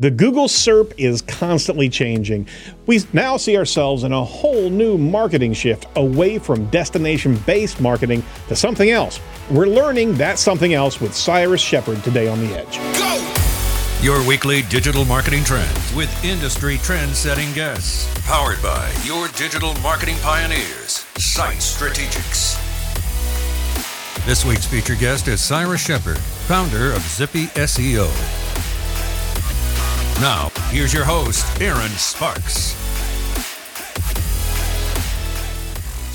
The Google SERP is constantly changing. We now see ourselves in a whole new marketing shift away from destination based marketing to something else. We're learning that something else with Cyrus Shepard today on The Edge. Go! Your weekly digital marketing trends with industry trend setting guests. Powered by your digital marketing pioneers, Site Strategics. This week's featured guest is Cyrus Shepard, founder of Zyppy SEO. Now, here's your host, Erin Sparks.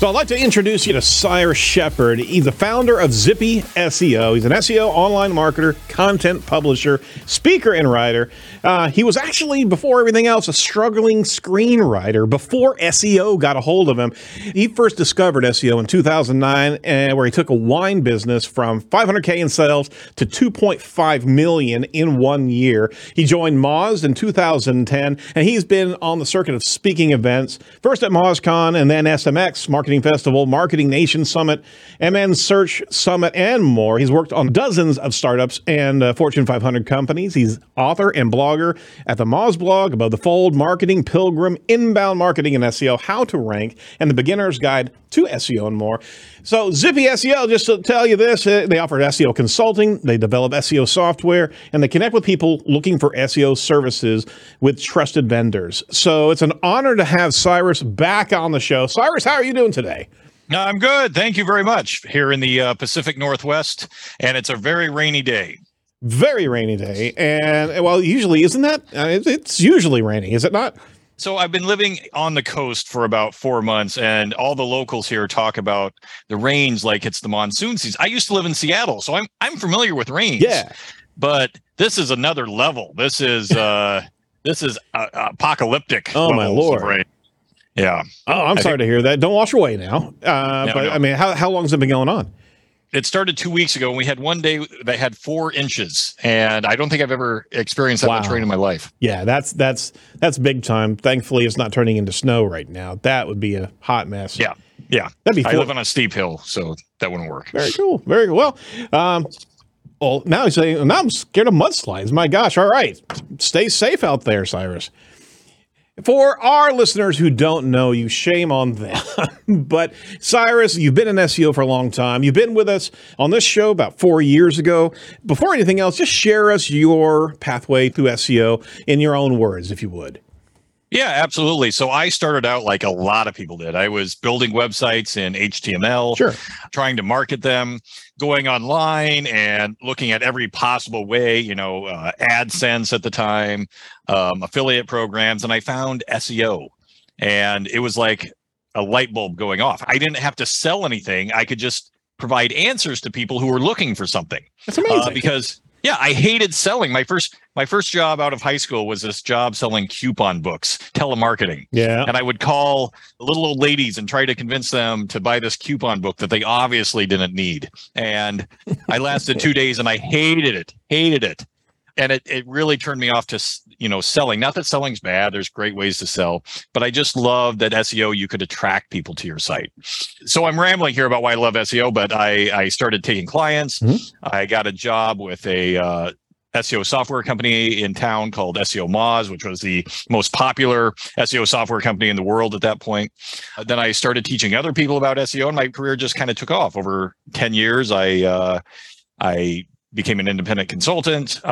So I'd like to introduce you to Cyrus Shepard. He's the founder of Zyppy SEO. He's an SEO online marketer, content publisher, speaker, and writer. Uh, he was actually, before everything else, a struggling screenwriter before SEO got a hold of him. He first discovered SEO in 2009, uh, where he took a wine business from 500K in sales to 2.5 million in one year. He joined Moz in 2010, and he's been on the circuit of speaking events, first at MozCon and then SMX Marketing Marketing Festival, Marketing Nation Summit, MN Search Summit, and more. He's worked on dozens of startups and uh, Fortune 500 companies. He's author and blogger at the Moz blog, Above the Fold, Marketing Pilgrim, Inbound Marketing and SEO, How to Rank, and the Beginner's Guide to SEO and more. So Zyppy SEO, just to tell you this, uh, they offer SEO consulting, they develop SEO software, and they connect with people looking for SEO services with trusted vendors. So it's an honor to have Cyrus back on the show. Cyrus, how are you doing today? No, I'm good. Thank you very much. Here in the uh, Pacific Northwest, and it's a very rainy day. Very rainy day, and well, usually isn't that? Uh, it's usually rainy, is it not? So I've been living on the coast for about four months, and all the locals here talk about the rains like it's the monsoon season. I used to live in Seattle, so I'm I'm familiar with rains. Yeah, but this is another level. This is uh this is uh, apocalyptic. Oh my lord! Yeah. Oh, I'm I sorry think, to hear that. Don't wash away now. Uh, no, but no. I mean, how how long has it been going on? It started two weeks ago and we had one day that had four inches and i don't think i've ever experienced that wow. much rain in my life. Yeah that's that's that's big time. Thankfully it's not turning into snow right now. That would be a hot mess. Yeah yeah. That'd be i live on a steep hill so that wouldn't work. Very cool very cool. Well um well now he's saying now i'm scared of mudslides. My gosh all right. Stay safe out there cyrus for our listeners who don't know you, shame on them. but Cyrus, you've been in SEO for a long time. You've been with us on this show about four years ago. Before anything else, just share us your pathway through SEO in your own words, if you would. Yeah, absolutely. So I started out like a lot of people did. I was building websites in HTML, sure. trying to market them, going online and looking at every possible way, you know, uh, AdSense at the time, um, affiliate programs, and I found SEO. And it was like a light bulb going off. I didn't have to sell anything. I could just provide answers to people who were looking for something. That's amazing. Uh, because yeah, I hated selling. My first my first job out of high school was this job selling coupon books, telemarketing. Yeah. And I would call little old ladies and try to convince them to buy this coupon book that they obviously didn't need. And I lasted 2 days and I hated it. Hated it and it, it really turned me off to you know selling not that selling's bad there's great ways to sell but i just love that seo you could attract people to your site so i'm rambling here about why i love seo but i i started taking clients mm-hmm. i got a job with a uh, SEO software company in town called SEO Moz, which was the most popular SEO software company in the world at that point. Uh, then I started teaching other people about SEO, and my career just kind of took off. Over ten years, I uh, I became an independent consultant. Mm-hmm.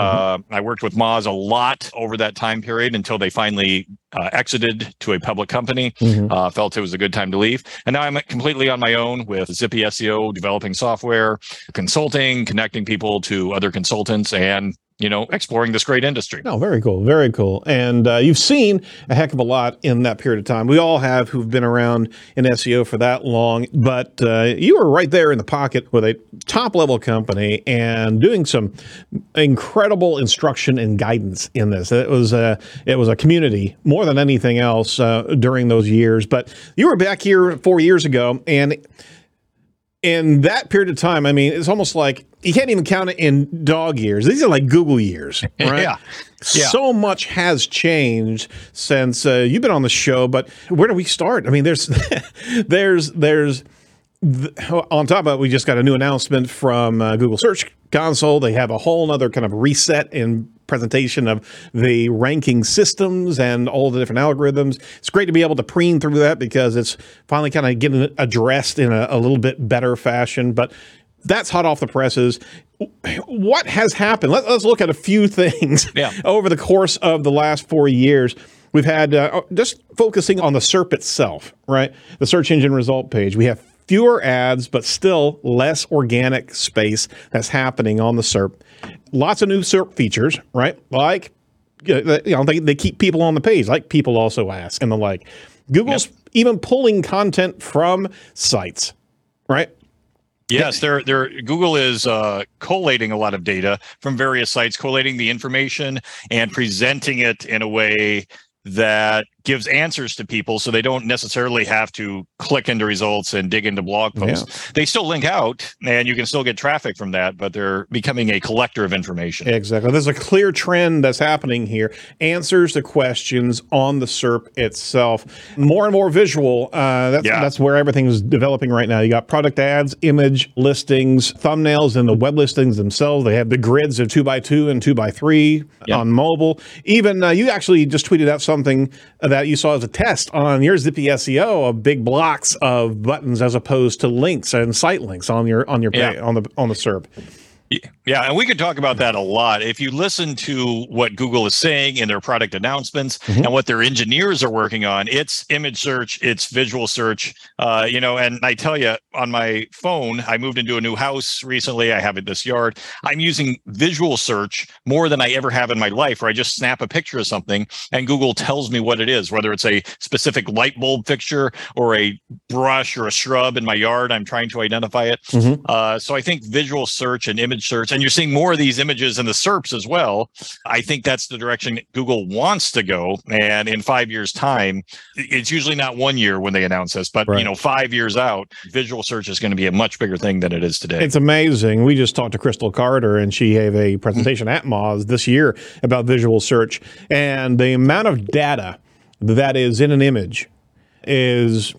Uh, I worked with Moz a lot over that time period until they finally uh, exited to a public company. Mm-hmm. Uh, felt it was a good time to leave, and now I'm completely on my own with Zyppy SEO, developing software, consulting, connecting people to other consultants, and you know, exploring this great industry. Oh, very cool. Very cool. And uh, you've seen a heck of a lot in that period of time. We all have who've been around in SEO for that long, but uh, you were right there in the pocket with a top level company and doing some incredible instruction and guidance in this. It was a, it was a community more than anything else uh, during those years. But you were back here four years ago and in that period of time, I mean, it's almost like you can't even count it in dog years. These are like Google years, right? yeah. yeah. So much has changed since uh, you've been on the show, but where do we start? I mean, there's, there's, there's, on top of it, we just got a new announcement from uh, Google Search Console. They have a whole other kind of reset in presentation of the ranking systems and all the different algorithms. It's great to be able to preen through that because it's finally kind of getting addressed in a, a little bit better fashion. But that's hot off the presses. What has happened? Let, us look at a few things yeah. over the course of the last four years. We've had uh, just focusing on the SERP itself, right? The search engine result page. We have fewer ads, but still less organic space that's happening on the SERP. Lots of new SERP features, right? Like, you know, they, they keep people on the page, like people also ask and the like. Google's yep. even pulling content from sites, right? Yes, they're, they're, Google is uh, collating a lot of data from various sites, collating the information and presenting it in a way that gives answers to people so they don't necessarily have to click into results and dig into blog posts. Yeah. They still link out and you can still get traffic from that, but they're becoming a collector of information. Exactly. There's a clear trend that's happening here. Answers to questions on the SERP itself. More and more visual. Uh, that's, yeah. that's where everything is developing right now. You got product ads, image listings, thumbnails, and the web listings themselves. They have the grids of two by two and two by three yep. on mobile. Even uh, you actually just tweeted out something that that you saw as a test on your Zyppy SEO of big blocks of buttons as opposed to links and site links on your on your yeah. on the on the SERP. Yeah, and we could talk about that a lot. If you listen to what Google is saying in their product announcements mm-hmm. and what their engineers are working on, it's image search, it's visual search. Uh, you know, and I tell you, on my phone, I moved into a new house recently. I have it this yard. I'm using visual search more than I ever have in my life, where I just snap a picture of something and Google tells me what it is, whether it's a specific light bulb fixture or a brush or a shrub in my yard. I'm trying to identify it. Mm-hmm. Uh, so I think visual search and image image search, and you're seeing more of these images in the SERPs as well. I think that's the direction Google wants to go. And in five years' time, it's usually not one year when they announce this, but right. you know, five years out, visual search is going to be a much bigger thing than it is today. It's amazing. We just talked to Crystal Carter, and she gave a presentation at Moz this year about visual search and the amount of data that is in an image is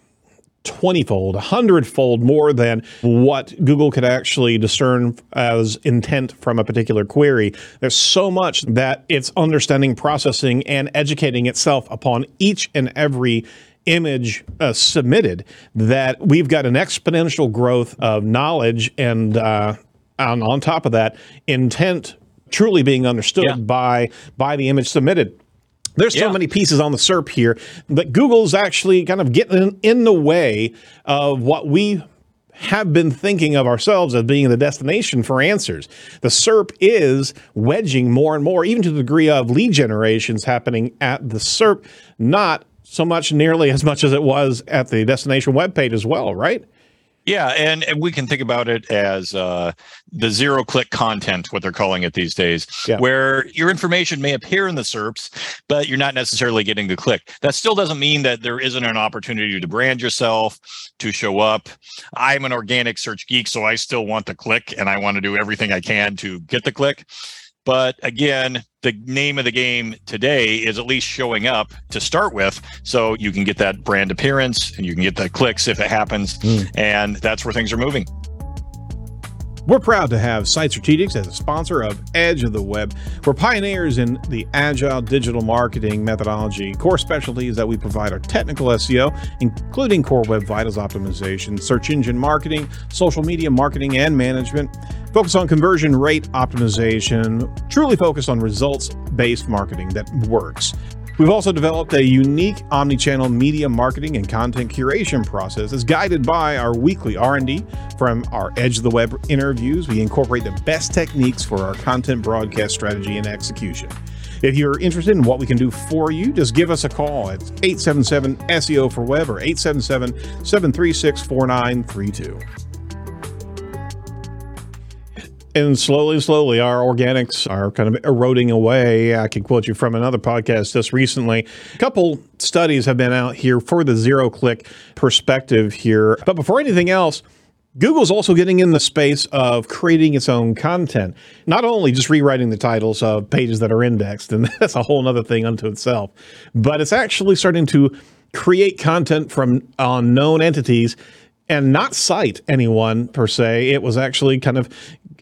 20 fold, 100 fold more than what Google could actually discern as intent from a particular query. There's so much that it's understanding, processing, and educating itself upon each and every image uh, submitted that we've got an exponential growth of knowledge and uh, on, on top of that, intent truly being understood yeah. by by the image submitted. There's so yeah. many pieces on the SERP here that Google's actually kind of getting in the way of what we have been thinking of ourselves as being the destination for answers. The SERP is wedging more and more, even to the degree of lead generations happening at the SERP, not so much nearly as much as it was at the destination web page as well, right? Yeah, and, and we can think about it as uh, the zero click content, what they're calling it these days, yeah. where your information may appear in the SERPs, but you're not necessarily getting the click. That still doesn't mean that there isn't an opportunity to brand yourself, to show up. I'm an organic search geek, so I still want the click and I want to do everything I can to get the click. But again, the name of the game today is at least showing up to start with. So you can get that brand appearance and you can get the clicks if it happens. Mm. And that's where things are moving. We're proud to have Site Strategics as a sponsor of Edge of the Web. We're pioneers in the agile digital marketing methodology. Core specialties that we provide are technical SEO, including core web vitals optimization, search engine marketing, social media marketing and management, focus on conversion rate optimization, truly focus on results based marketing that works. We've also developed a unique omni-channel media marketing and content curation process that's guided by our weekly R&D from our Edge of the Web interviews. We incorporate the best techniques for our content broadcast strategy and execution. If you're interested in what we can do for you, just give us a call at 877 SEO for Web or 877 736 4932 and slowly, slowly, our organics are kind of eroding away. I can quote you from another podcast just recently. A couple studies have been out here for the zero click perspective here. But before anything else, Google's also getting in the space of creating its own content, not only just rewriting the titles of pages that are indexed, and that's a whole other thing unto itself, but it's actually starting to create content from unknown entities and not cite anyone per se. It was actually kind of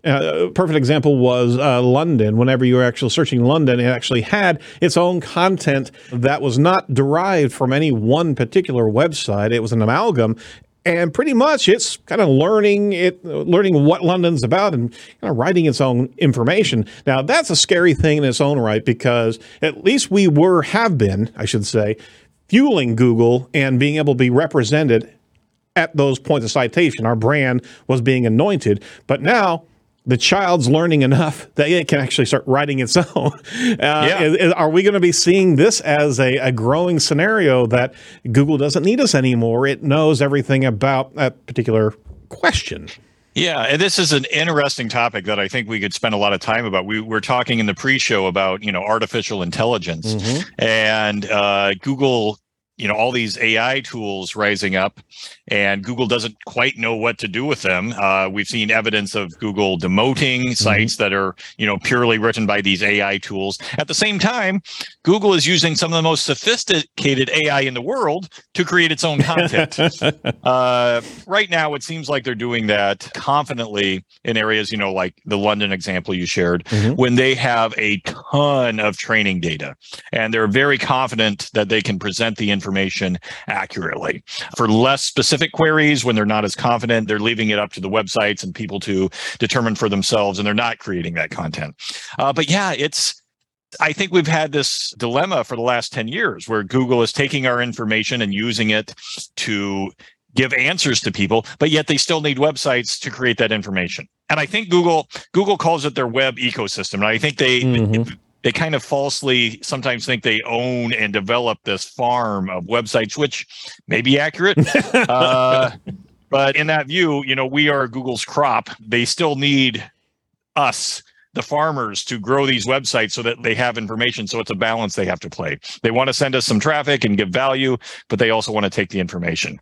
uh, a perfect example was uh, London. Whenever you were actually searching London, it actually had its own content that was not derived from any one particular website. It was an amalgam, and pretty much it's kind of learning it learning what london's about and kind of writing its own information now that's a scary thing in its own right because at least we were have been i should say fueling google and being able to be represented at those points of citation our brand was being anointed but now the child's learning enough that it can actually start writing its own. Uh, yeah. is, is, are we going to be seeing this as a, a, growing scenario that Google doesn't need us anymore? It knows everything about that particular question. Yeah, and this is an interesting topic that I think we could spend a lot of time about. We were talking in the pre-show about you know artificial intelligence, mm-hmm. and uh, Google you know all these AI tools rising up, and Google doesn't quite know what to do with them. Uh, we've seen evidence of Google demoting mm-hmm. sites that are you know purely written by these AI tools. At the same time, Google is using some of the most sophisticated AI in the world to create its own content. uh, right now, it seems like they're doing that confidently in areas you know like the London example you shared, mm-hmm. when they have a ton of training data, and they're very confident that they can present the information information accurately. For less specific queries, when they're not as confident, they're leaving it up to the websites and people to determine for themselves, and they're not creating that content. Uh, but yeah, it's I think we've had this dilemma for the last 10 years where Google is taking our information and using it to give answers to people, but yet they still need websites to create that information. And I think Google Google calls it their web ecosystem. And I think they mm-hmm they kind of falsely sometimes think they own and develop this farm of websites, which may be accurate. uh, but in that view, you know, we are Google's crop. They still need us the farmers to grow these websites so that they have information. So it's a balance they have to play. They want to send us some traffic and give value, but they also want to take the information.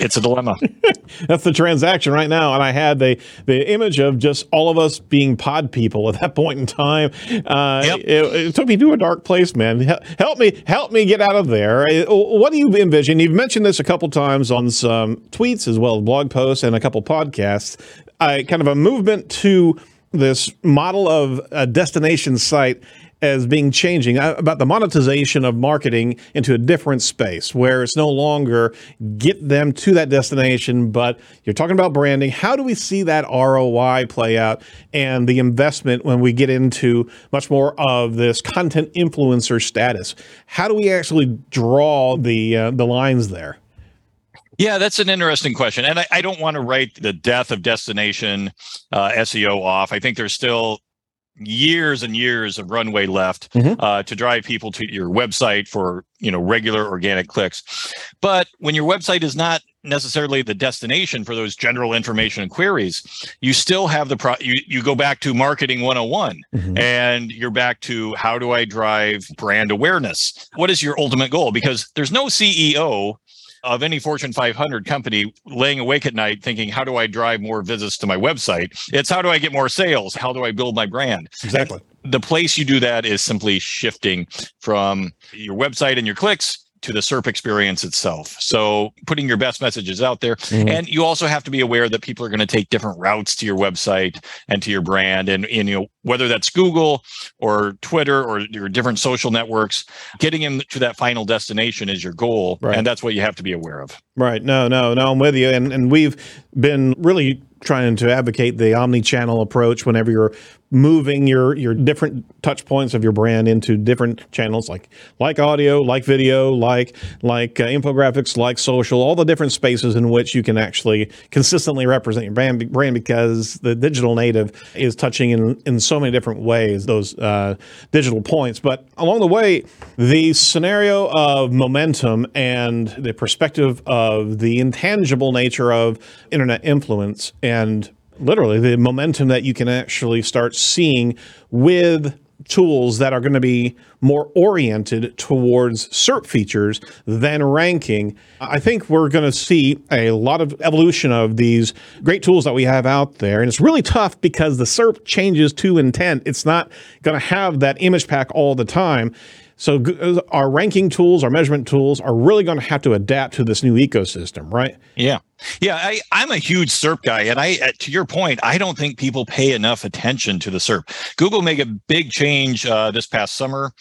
It's a dilemma. That's the transaction right now. And I had the the image of just all of us being pod people at that point in time. Uh, yep. it, it, took me to a dark place, man. Help me, help me get out of there. What do you envision? You've mentioned this a couple times on some tweets as well as blog posts and a couple podcasts. Uh, kind of a movement to this model of a destination site as being changing uh, about the monetization of marketing into a different space where it's no longer get them to that destination, but you're talking about branding. How do we see that ROI play out and the investment when we get into much more of this content influencer status? How do we actually draw the uh, the lines there? Yeah, that's an interesting question. And I, I don't want to write the death of destination uh, SEO off. I think there's still years and years of runway left mm-hmm. uh, to drive people to your website for you know regular organic clicks but when your website is not necessarily the destination for those general information and queries you still have the pro you, you go back to marketing 101 mm-hmm. and you're back to how do i drive brand awareness what is your ultimate goal because there's no ceo of any Fortune 500 company laying awake at night thinking, how do I drive more visits to my website? It's how do I get more sales? How do I build my brand? Exactly. And the place you do that is simply shifting from your website and your clicks to the SERP experience itself. So putting your best messages out there. Mm-hmm. And you also have to be aware that people are going to take different routes to your website and to your brand. And, and, you know, whether that's Google or Twitter or your different social networks, getting them to that final destination is your goal. Right. And that's what you have to be aware of. Right. No, no, no, I'm with you. And and we've been really trying to advocate the omni-channel approach whenever you're moving your your different touch points of your brand into different channels like like audio like video like like uh, infographics like social all the different spaces in which you can actually consistently represent your brand brand because the digital native is touching in in so many different ways those uh, digital points. But along the way the scenario of momentum and the perspective of the intangible nature of internet influence and literally the momentum that you can actually start seeing with tools that are going to be more oriented towards SERP features than ranking. I think we're going to see a lot of evolution of these great tools that we have out there. And it's really tough because the SERP changes to intent. It's not going to have that image pack all the time. So uh, our ranking tools, our measurement tools are really going to have to adapt to this new ecosystem, right? Yeah. Yeah, I, I'm a huge SERP guy, and I, uh, to your point, I don't think people pay enough attention to the SERP. Google made a big change uh, this past summer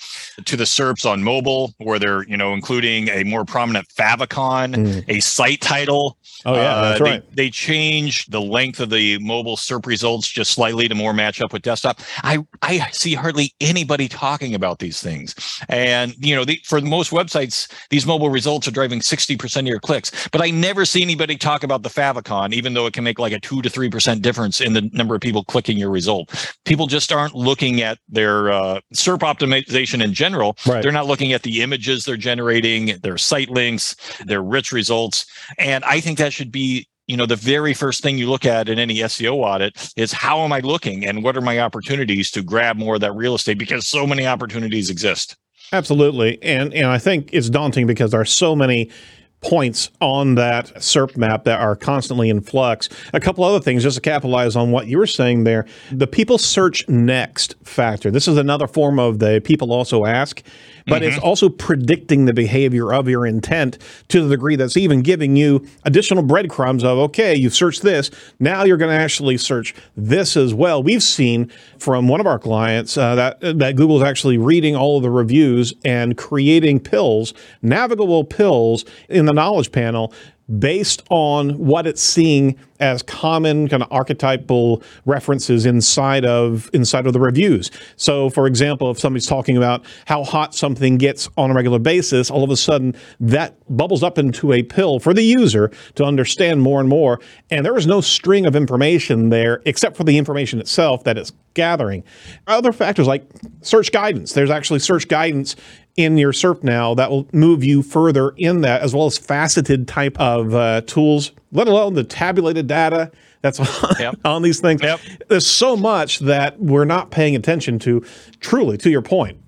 to the SERPs on mobile, where they're you know including a more prominent favicon, mm. a site title. Oh yeah, uh, that's right. They, they changed the length of the mobile SERP results just slightly to more match up with desktop. I I see hardly anybody talking about these things, and you know, the, for most websites, these mobile results are driving sixty percent of your clicks, but I never see anybody talk about the favicon, even though it can make like a two to three percent difference in the number of people clicking your result. People just aren't looking at their uh, SERP optimization in general. Right. They're not looking at the images they're generating, their site links, their rich results, and I think that should be you know the very first thing you look at in any SEO audit is how am I looking and what are my opportunities to grab more of that real estate because so many opportunities exist. Absolutely, and and I think it's daunting because there are so many points on that SERP map that are constantly in flux. A couple other things just to capitalize on what you were saying there. The people search next factor. This is another form of the people also ask but mm-hmm. it's also predicting the behavior of your intent to the degree that's even giving you additional breadcrumbs of, okay, you've searched this. Now you're going to actually search this as well. We've seen from one of our clients uh, that, that Google's actually reading all of the reviews and creating pills, navigable pills in the knowledge panel based on what it's seeing as common kind of archetypal references inside of inside of the reviews. So for example, if somebody's talking about how hot something gets on a regular basis, all of a sudden that bubbles up into a pill for the user to understand more and more. And there is no string of information there except for the information itself that it's gathering. Other factors like search guidance. There's actually search guidance in your SERP now that will move you further in that, as well as faceted type of uh, tools, let alone the tabulated data that's on, yep. on these things. Yep. There's so much that we're not paying attention to, truly, to your point.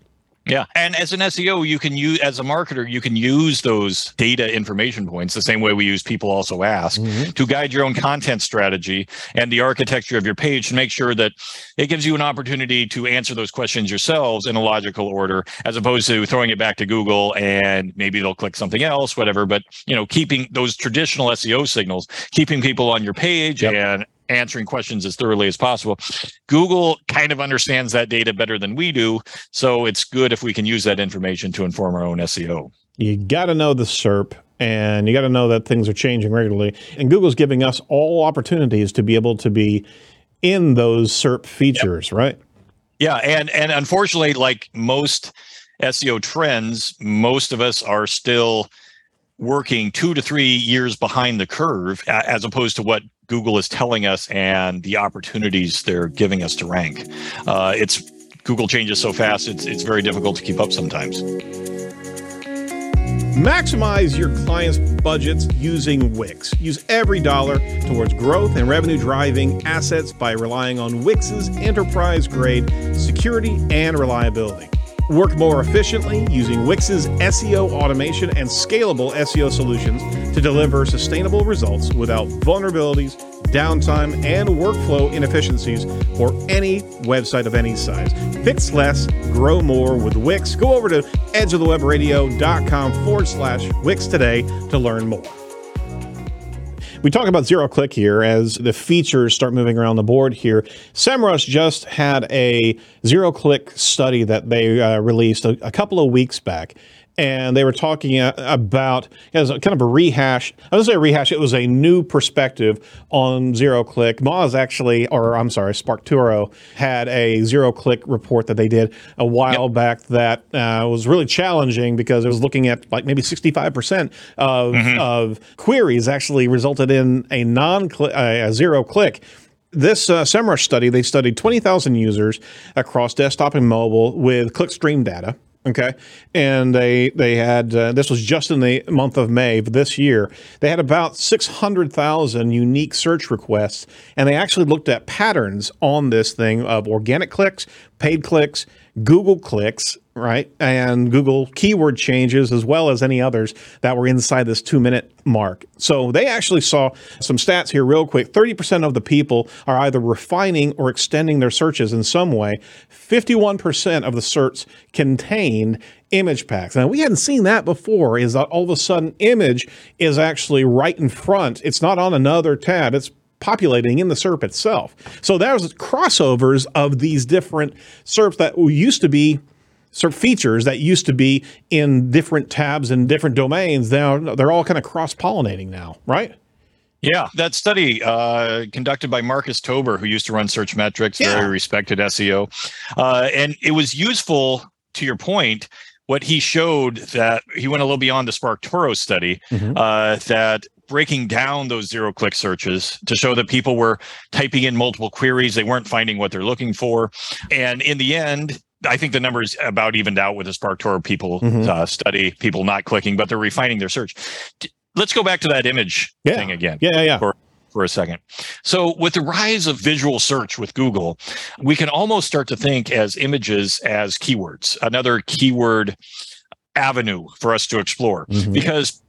Yeah. And as an SEO, you can use, as a marketer, you can use those data information points the same way we use people also ask mm-hmm. to guide your own content strategy and the architecture of your page to make sure that it gives you an opportunity to answer those questions yourselves in a logical order, as opposed to throwing it back to Google and maybe they'll click something else, whatever. But, you know, keeping those traditional SEO signals, keeping people on your page yep. and answering questions as thoroughly as possible. Google kind of understands that data better than we do. So it's good if we can use that information to inform our own SEO. You got to know the SERP and you got to know that things are changing regularly. And Google's giving us all opportunities to be able to be in those SERP features, yep. right? Yeah, and and unfortunately, like most SEO trends, most of us are still working two to three years behind the curve, as opposed to what Google is telling us and the opportunities they're giving us to rank. Uh, it's Google changes so fast; it's it's very difficult to keep up sometimes. Maximize your clients' budgets using Wix. Use every dollar towards growth and revenue driving assets by relying on Wix's enterprise grade security and reliability. Work more efficiently using Wix's SEO automation and scalable SEO solutions to deliver sustainable results without vulnerabilities, downtime, and workflow inefficiencies for any website of any size. Fix less, grow more with Wix. Go over to edgeofthewebradio.com forward slash Wix today to learn more. We talk about zero click here as the features start moving around the board here. SEMrush just had a zero click study that they uh, released a, a couple of weeks back and they were talking about as kind of a rehash. I don't say a rehash; it was a new perspective on zero click. Moz actually, or I'm sorry, SparkToro had a zero click report that they did a while yep. back that uh, was really challenging because it was looking at like maybe 65 percent of mm-hmm. of queries actually resulted in a non uh, a zero click this uh, SEMrush study, they studied 20,000 users across desktop and mobile with clickstream data. Okay, and they they had uh, this was just in the month of May of this year. They had about six hundred thousand unique search requests, and they actually looked at patterns on this thing of organic clicks, paid clicks, Google clicks, right? And Google keyword changes as well as any others that were inside this two minute mark. So they actually saw some stats here, real quick. 30% of the people are either refining or extending their searches in some way. 51% of the search contained image packs. Now, we hadn't seen that before, is that all of a sudden image is actually right in front. It's not on another tab. It's populating in the SERP itself. So there's crossovers of these different SERPs that used to be SERP features that used to be in different tabs and different domains. Now they're all kind of cross pollinating now, right? Yeah, that study uh, conducted by Marcus Tober, who used to run Searchmetrics, yeah. very respected SEO, uh, and it was useful. To your point, what he showed that he went a little beyond the Spark SparkToro study mm-hmm. uh, that breaking down those zero click searches to show that people were typing in multiple queries they weren't finding what they're looking for and in the end I think the numbers about evened out with the SparkToro people mm-hmm. uh, study, people not clicking, but they're refining their search. Let's go back to that image yeah. thing again. Yeah, yeah. For, for a second. So, with the rise of visual search with Google, we can almost start to think as images as keywords, another keyword avenue for us to explore mm-hmm. because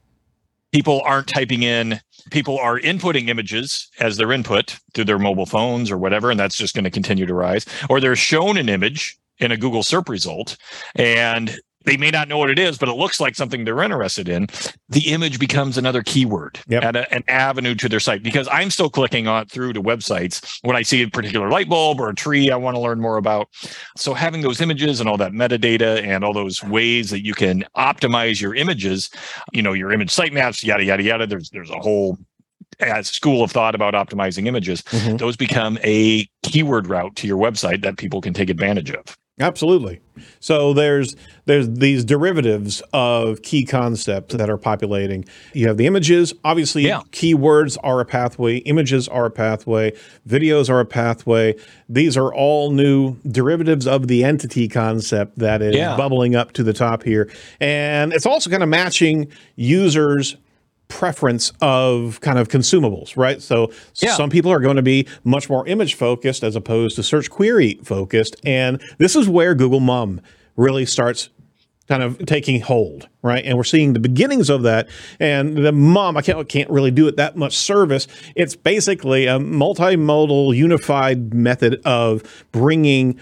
people aren't typing in people are inputting images as their input through their mobile phones or whatever and that's just going to continue to rise. Or they're shown an image in a google serp result and they may not know what it is, but it looks like something they're interested in. The image becomes another keyword yep. and a, an avenue to their site because I'm still clicking on through to websites when I see a particular light bulb or a tree I want to learn more about. So having those images and all that metadata and all those ways that you can optimize your images, you know, your image sitemaps, yada yada yada. There's there's a whole as school of thought about optimizing images. Mm-hmm. Those become a keyword route to your website that people can take advantage of. Absolutely. So there's there's these derivatives of key concepts that are populating. You have the images. Obviously, yeah. keywords are a pathway. Images are a pathway. Videos are a pathway. These are all new derivatives of the entity concept that is yeah. bubbling up to the top here, and it's also kind of matching users preference of kind of consumables, right? So yeah. some people are going to be much more image focused as opposed to search query focused. And this is where Google MUM really starts kind of taking hold, right? And we're seeing the beginnings of that. And the MUM, I can't can't really do it that much service. It's basically a multimodal, unified method of bringing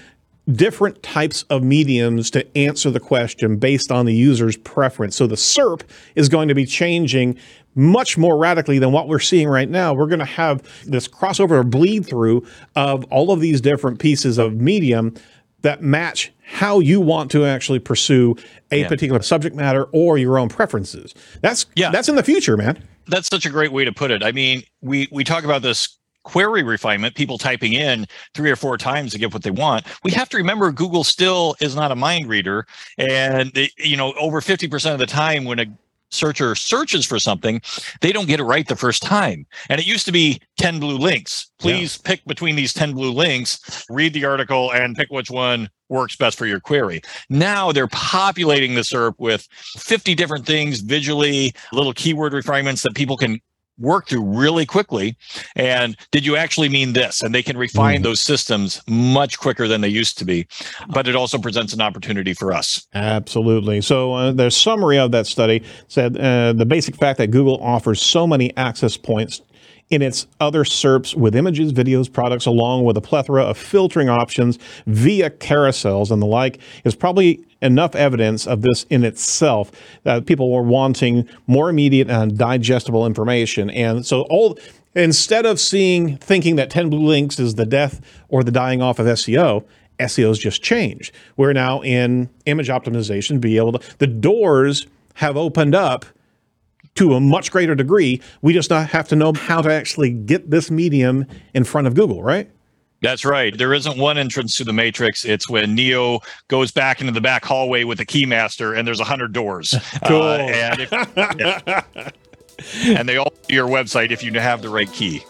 different types of mediums to answer the question based on the user's preference. So the SERP is going to be changing much more radically than what we're seeing right now. We're going to have this crossover or bleed through of all of these different pieces of medium that match how you want to actually pursue a yeah. particular subject matter or your own preferences. That's yeah. that's in the future, man. That's such a great way to put it. I mean, we we talk about this query refinement, people typing in three or four times to get what they want. We have to remember Google still is not a mind reader. And, they, you know, over 50% of the time when a searcher searches for something, they don't get it right the first time. And it used to be 10 blue links. Please yeah. pick between these 10 blue links, read the article, and pick which one works best for your query. Now they're populating the SERP with 50 different things visually, little keyword refinements that people can work through really quickly. And did you actually mean this? And they can refine mm. those systems much quicker than they used to be. But it also presents an opportunity for us. Absolutely. So uh, the summary of that study said uh, the basic fact that Google offers so many access points in its other SERPs with images, videos, products, along with a plethora of filtering options via carousels and the like, is probably enough evidence of this in itself that people were wanting more immediate and digestible information. And so all instead of seeing thinking that 10 blue links is the death or the dying off of SEO, SEO's just changed. We're now in image optimization, be able to the doors have opened up to a much greater degree. We just have to know how to actually get this medium in front of Google, right? That's right. There isn't one entrance to the Matrix. It's when Neo goes back into the back hallway with the keymaster, and there's a hundred doors. Cool. Uh, and, if, yeah. and they all your website if you have the right key.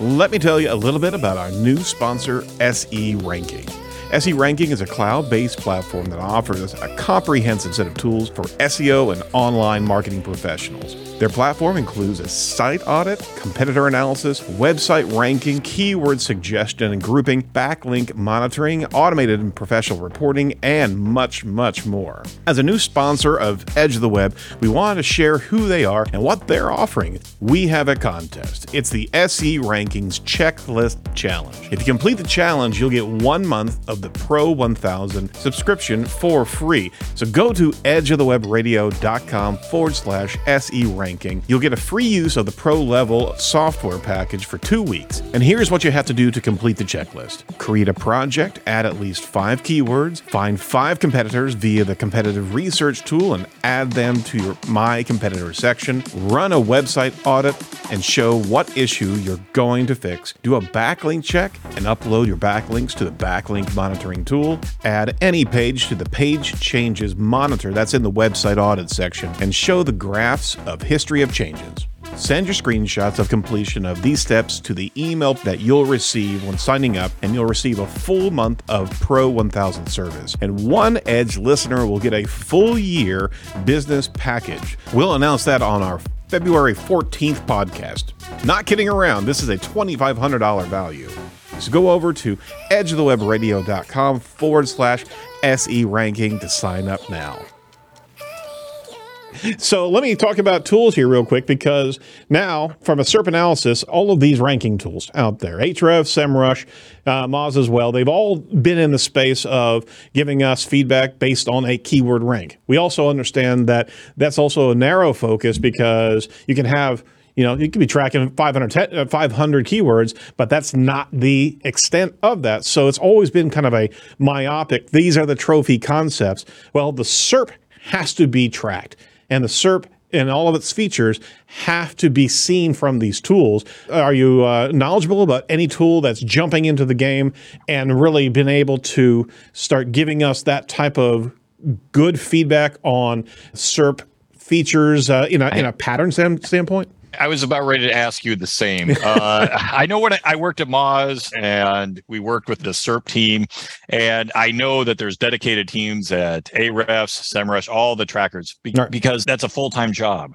Let me tell you a little bit about our new sponsor, SE Ranking. SE Ranking is a cloud based platform that offers a comprehensive set of tools for SEO and online marketing professionals. Their platform includes a site audit, competitor analysis, website ranking, keyword suggestion and grouping, backlink monitoring, automated and professional reporting, and much, much more. As a new sponsor of Edge of the Web, we wanted to share who they are and what they're offering. We have a contest. It's the SE Rankings Checklist Challenge. If you complete the challenge, you'll get one month of the Pro 1000 subscription for free. So go to edgeofthewebradio.com forward slash SE ranking. You'll get a free use of the Pro level software package for two weeks. And here's what you have to do to complete the checklist create a project, add at least five keywords, find five competitors via the competitive research tool and add them to your My Competitor section, run a website audit, and show what issue you're going to fix, do a backlink check, and upload your backlinks to the backlink monitoring tool, add any page to the page changes monitor that's in the website audit section, and show the graphs of history of changes. Send your screenshots of completion of these steps to the email that you'll receive when signing up, and you'll receive a full month of Pro 1000 service. And one Edge listener will get a full year business package. We'll announce that on our February 14th podcast. Not kidding around, this is a $2,500 value. So go over to edgeofthewebradio.com forward slash SE ranking to sign up now. So let me talk about tools here real quick because now, from a SERP analysis, all of these ranking tools out there, Ahrefs, SEMrush, uh, Moz as well, they've all been in the space of giving us feedback based on a keyword rank. We also understand that that's also a narrow focus because you can have you know, you could be tracking 500, uh, 500 keywords, but that's not the extent of that. So it's always been kind of a myopic, these are the trophy concepts. Well, the SERP has to be tracked and the SERP and all of its features have to be seen from these tools. Are you uh, knowledgeable about any tool that's jumping into the game and really been able to start giving us that type of good feedback on SERP features uh, in, a, in a pattern standpoint? I was about ready to ask you the same. Uh, I know when I, I, worked at Moz and we worked with the SERP team, and I know that there's dedicated teams at Ahrefs, SEMrush, all the trackers, be, right. because that's a full time job.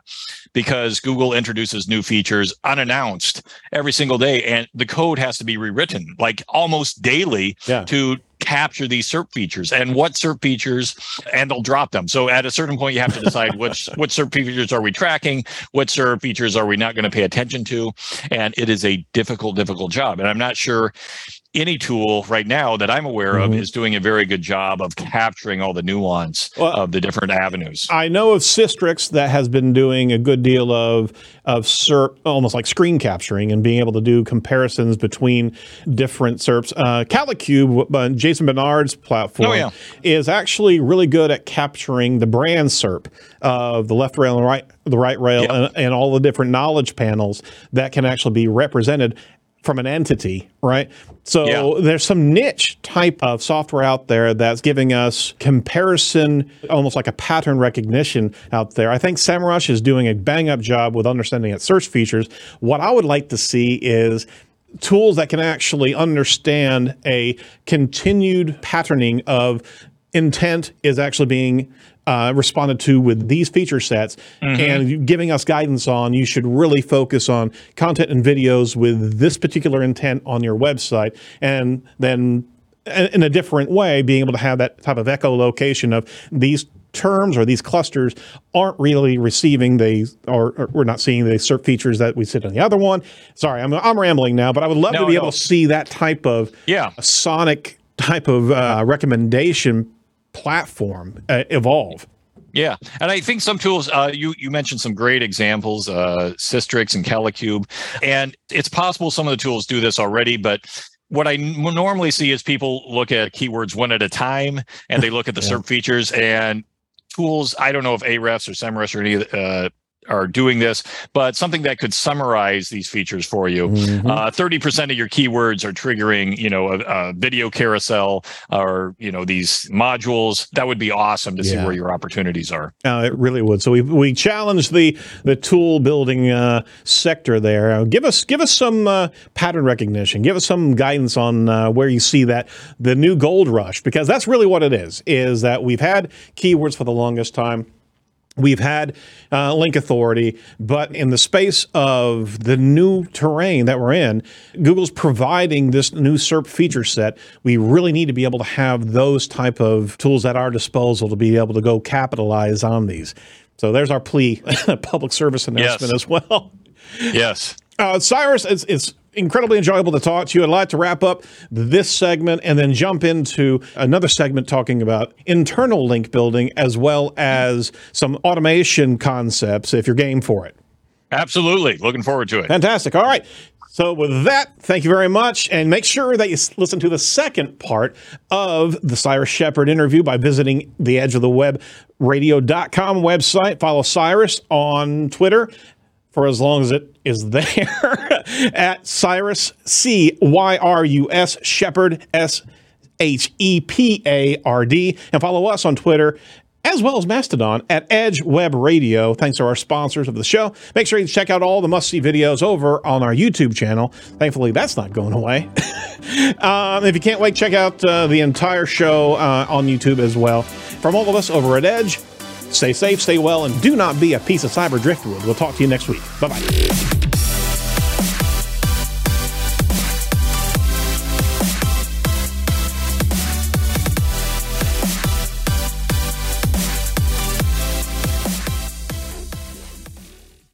Because Google introduces new features unannounced every single day, and the code has to be rewritten like almost daily yeah. to capture these SERP features and what SERP features, and they'll drop them. So at a certain point, you have to decide which what SERP features are we tracking, what SERP features are we not going to pay attention to, and it is a difficult, difficult job. And I'm not sure any tool right now that I'm aware mm-hmm. of is doing a very good job of capturing all the nuance well, of the different avenues. I know of Sistrix that has been doing a good deal of of SERP, almost like screen capturing and being able to do comparisons between different SERPs. Uh, Kalicube, uh, Jason Barnard's platform, oh, yeah. is actually really good at capturing the brand SERP of the left rail and right the right rail yep. and, and all the different knowledge panels that can actually be represented from an entity, right? So yeah. there's some niche type of software out there that's giving us comparison, almost like a pattern recognition out there. I think SEMrush is doing a bang up job with understanding its search features. What I would like to see is tools that can actually understand a continued patterning of intent is actually being uh, responded to with these feature sets mm-hmm. and giving us guidance on you should really focus on content and videos with this particular intent on your website and then in a different way being able to have that type of echolocation of these terms or these clusters aren't really receiving the or, or, we're not seeing the SERP features that we sit on the other one. Sorry, I'm, I'm rambling now, but I would love no, to be no. able to see that type of yeah. sonic type of uh, recommendation platform uh, evolve. Yeah, and I think some tools. Uh, you you mentioned some great examples, uh, Sistrix and Kalicube, and it's possible some of the tools do this already, but what I n- normally see is people look at keywords one at a time, and they look at the yeah. SERP features and tools. I don't know if Ahrefs or SEMrush or any uh, are doing this, but something that could summarize these features for you. Mm-hmm. Uh, 30% of your keywords are triggering, you know, a, a, video carousel or, you know, these modules. That would be awesome to yeah. see where your opportunities are. Uh, it really would. So we, we challenge the, the tool building uh, sector there. Uh, give us, give us some uh, pattern recognition. Give us some guidance on uh, where you see that the new gold rush, because that's really what it is, is that we've had keywords for the longest time We've had uh, Link Authority, but in the space of the new terrain that we're in, Google's providing this new SERP feature set. We really need to be able to have those type of tools at our disposal to be able to go capitalize on these. So there's our plea, public service announcement Yes. as well. Yes. Uh, Cyrus, it's, it's incredibly enjoyable to talk to you. I'd like to wrap up this segment and then jump into another segment talking about internal link building as well as some automation concepts if you're game for it. Absolutely. Looking forward to it. Fantastic. All right. So, with that, thank you very much. And make sure that you listen to the second part of the Cyrus Shepard interview by visiting the edge of the web radio.com website. Follow Cyrus on Twitter for as long as it is there at Cyrus, C Y R U S, Shepard S H E P A R D. And follow us on Twitter as well as Mastodon at Edge Web Radio. Thanks to our sponsors of the show. Make sure you check out all the must see videos over on our YouTube channel. Thankfully, that's not going away. um, if you can't wait, check out uh, the entire show uh, on YouTube as well. From all of us over at Edge, stay safe, stay well, and do not be a piece of cyber driftwood. We'll talk to you next week. Bye bye.